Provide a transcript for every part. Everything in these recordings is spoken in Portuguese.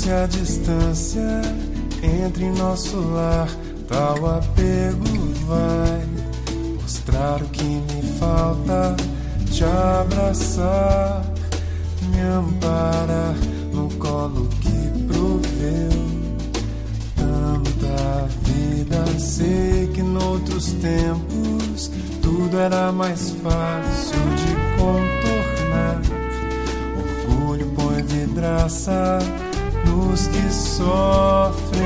Se a distância entre nosso lar, tal apego vai mostrar o que me falta, te abraçar, me amparar no colo que proveu tanta vida. Sei que noutros tempos tudo era mais fácil de contornar. Orgulho põe vidraça nos que sofrem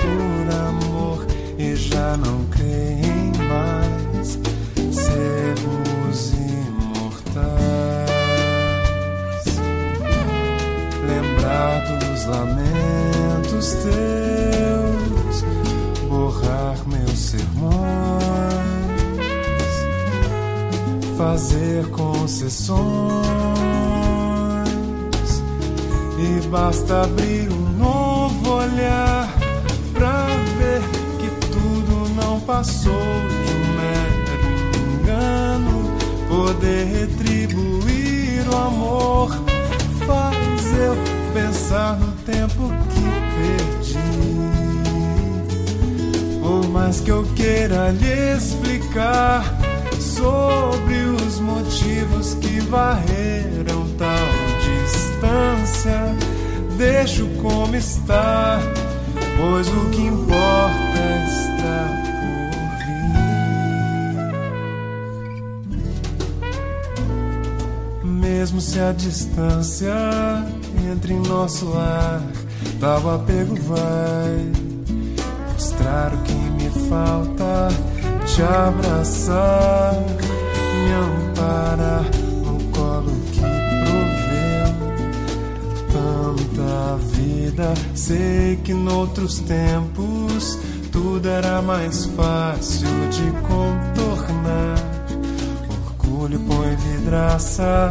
por amor e já não creem mais sermos imortais. Lembrar dos lamentos teus, borrar meus sermões, fazer concessões e basta abrir um novo olhar pra ver que tudo não passou de um mero engano. Poder retribuir o amor faz eu pensar no tempo que perdi. Por mais que eu queira lhe explicar sobre os motivos que varreram tal distância, deixo como está, pois o que importa está por vir. Mesmo se a distância entre em nosso lar, tal apego vai mostrar o que me falta, te abraçar, me amparar vida. Sei que noutros tempos tudo era mais fácil de contornar. Orgulho põe vidraça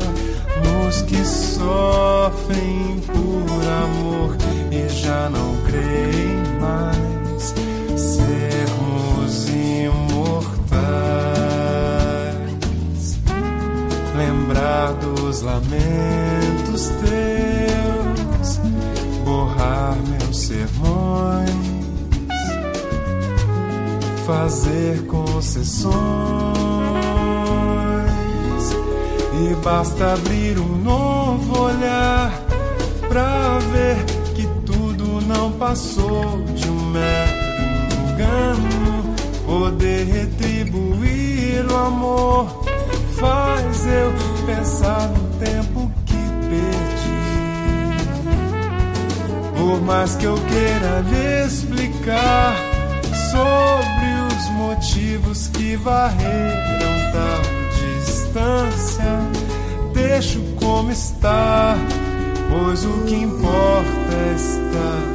nos que sofrem por amor e já não creem mais sermos imortais. Lembrar dos lamentos teus borrar meus sermões, fazer concessões, e basta abrir um novo olhar pra ver que tudo não passou mais que eu queira lhe explicar sobre os motivos que varreram tal distância, deixo como está, pois o que importa está por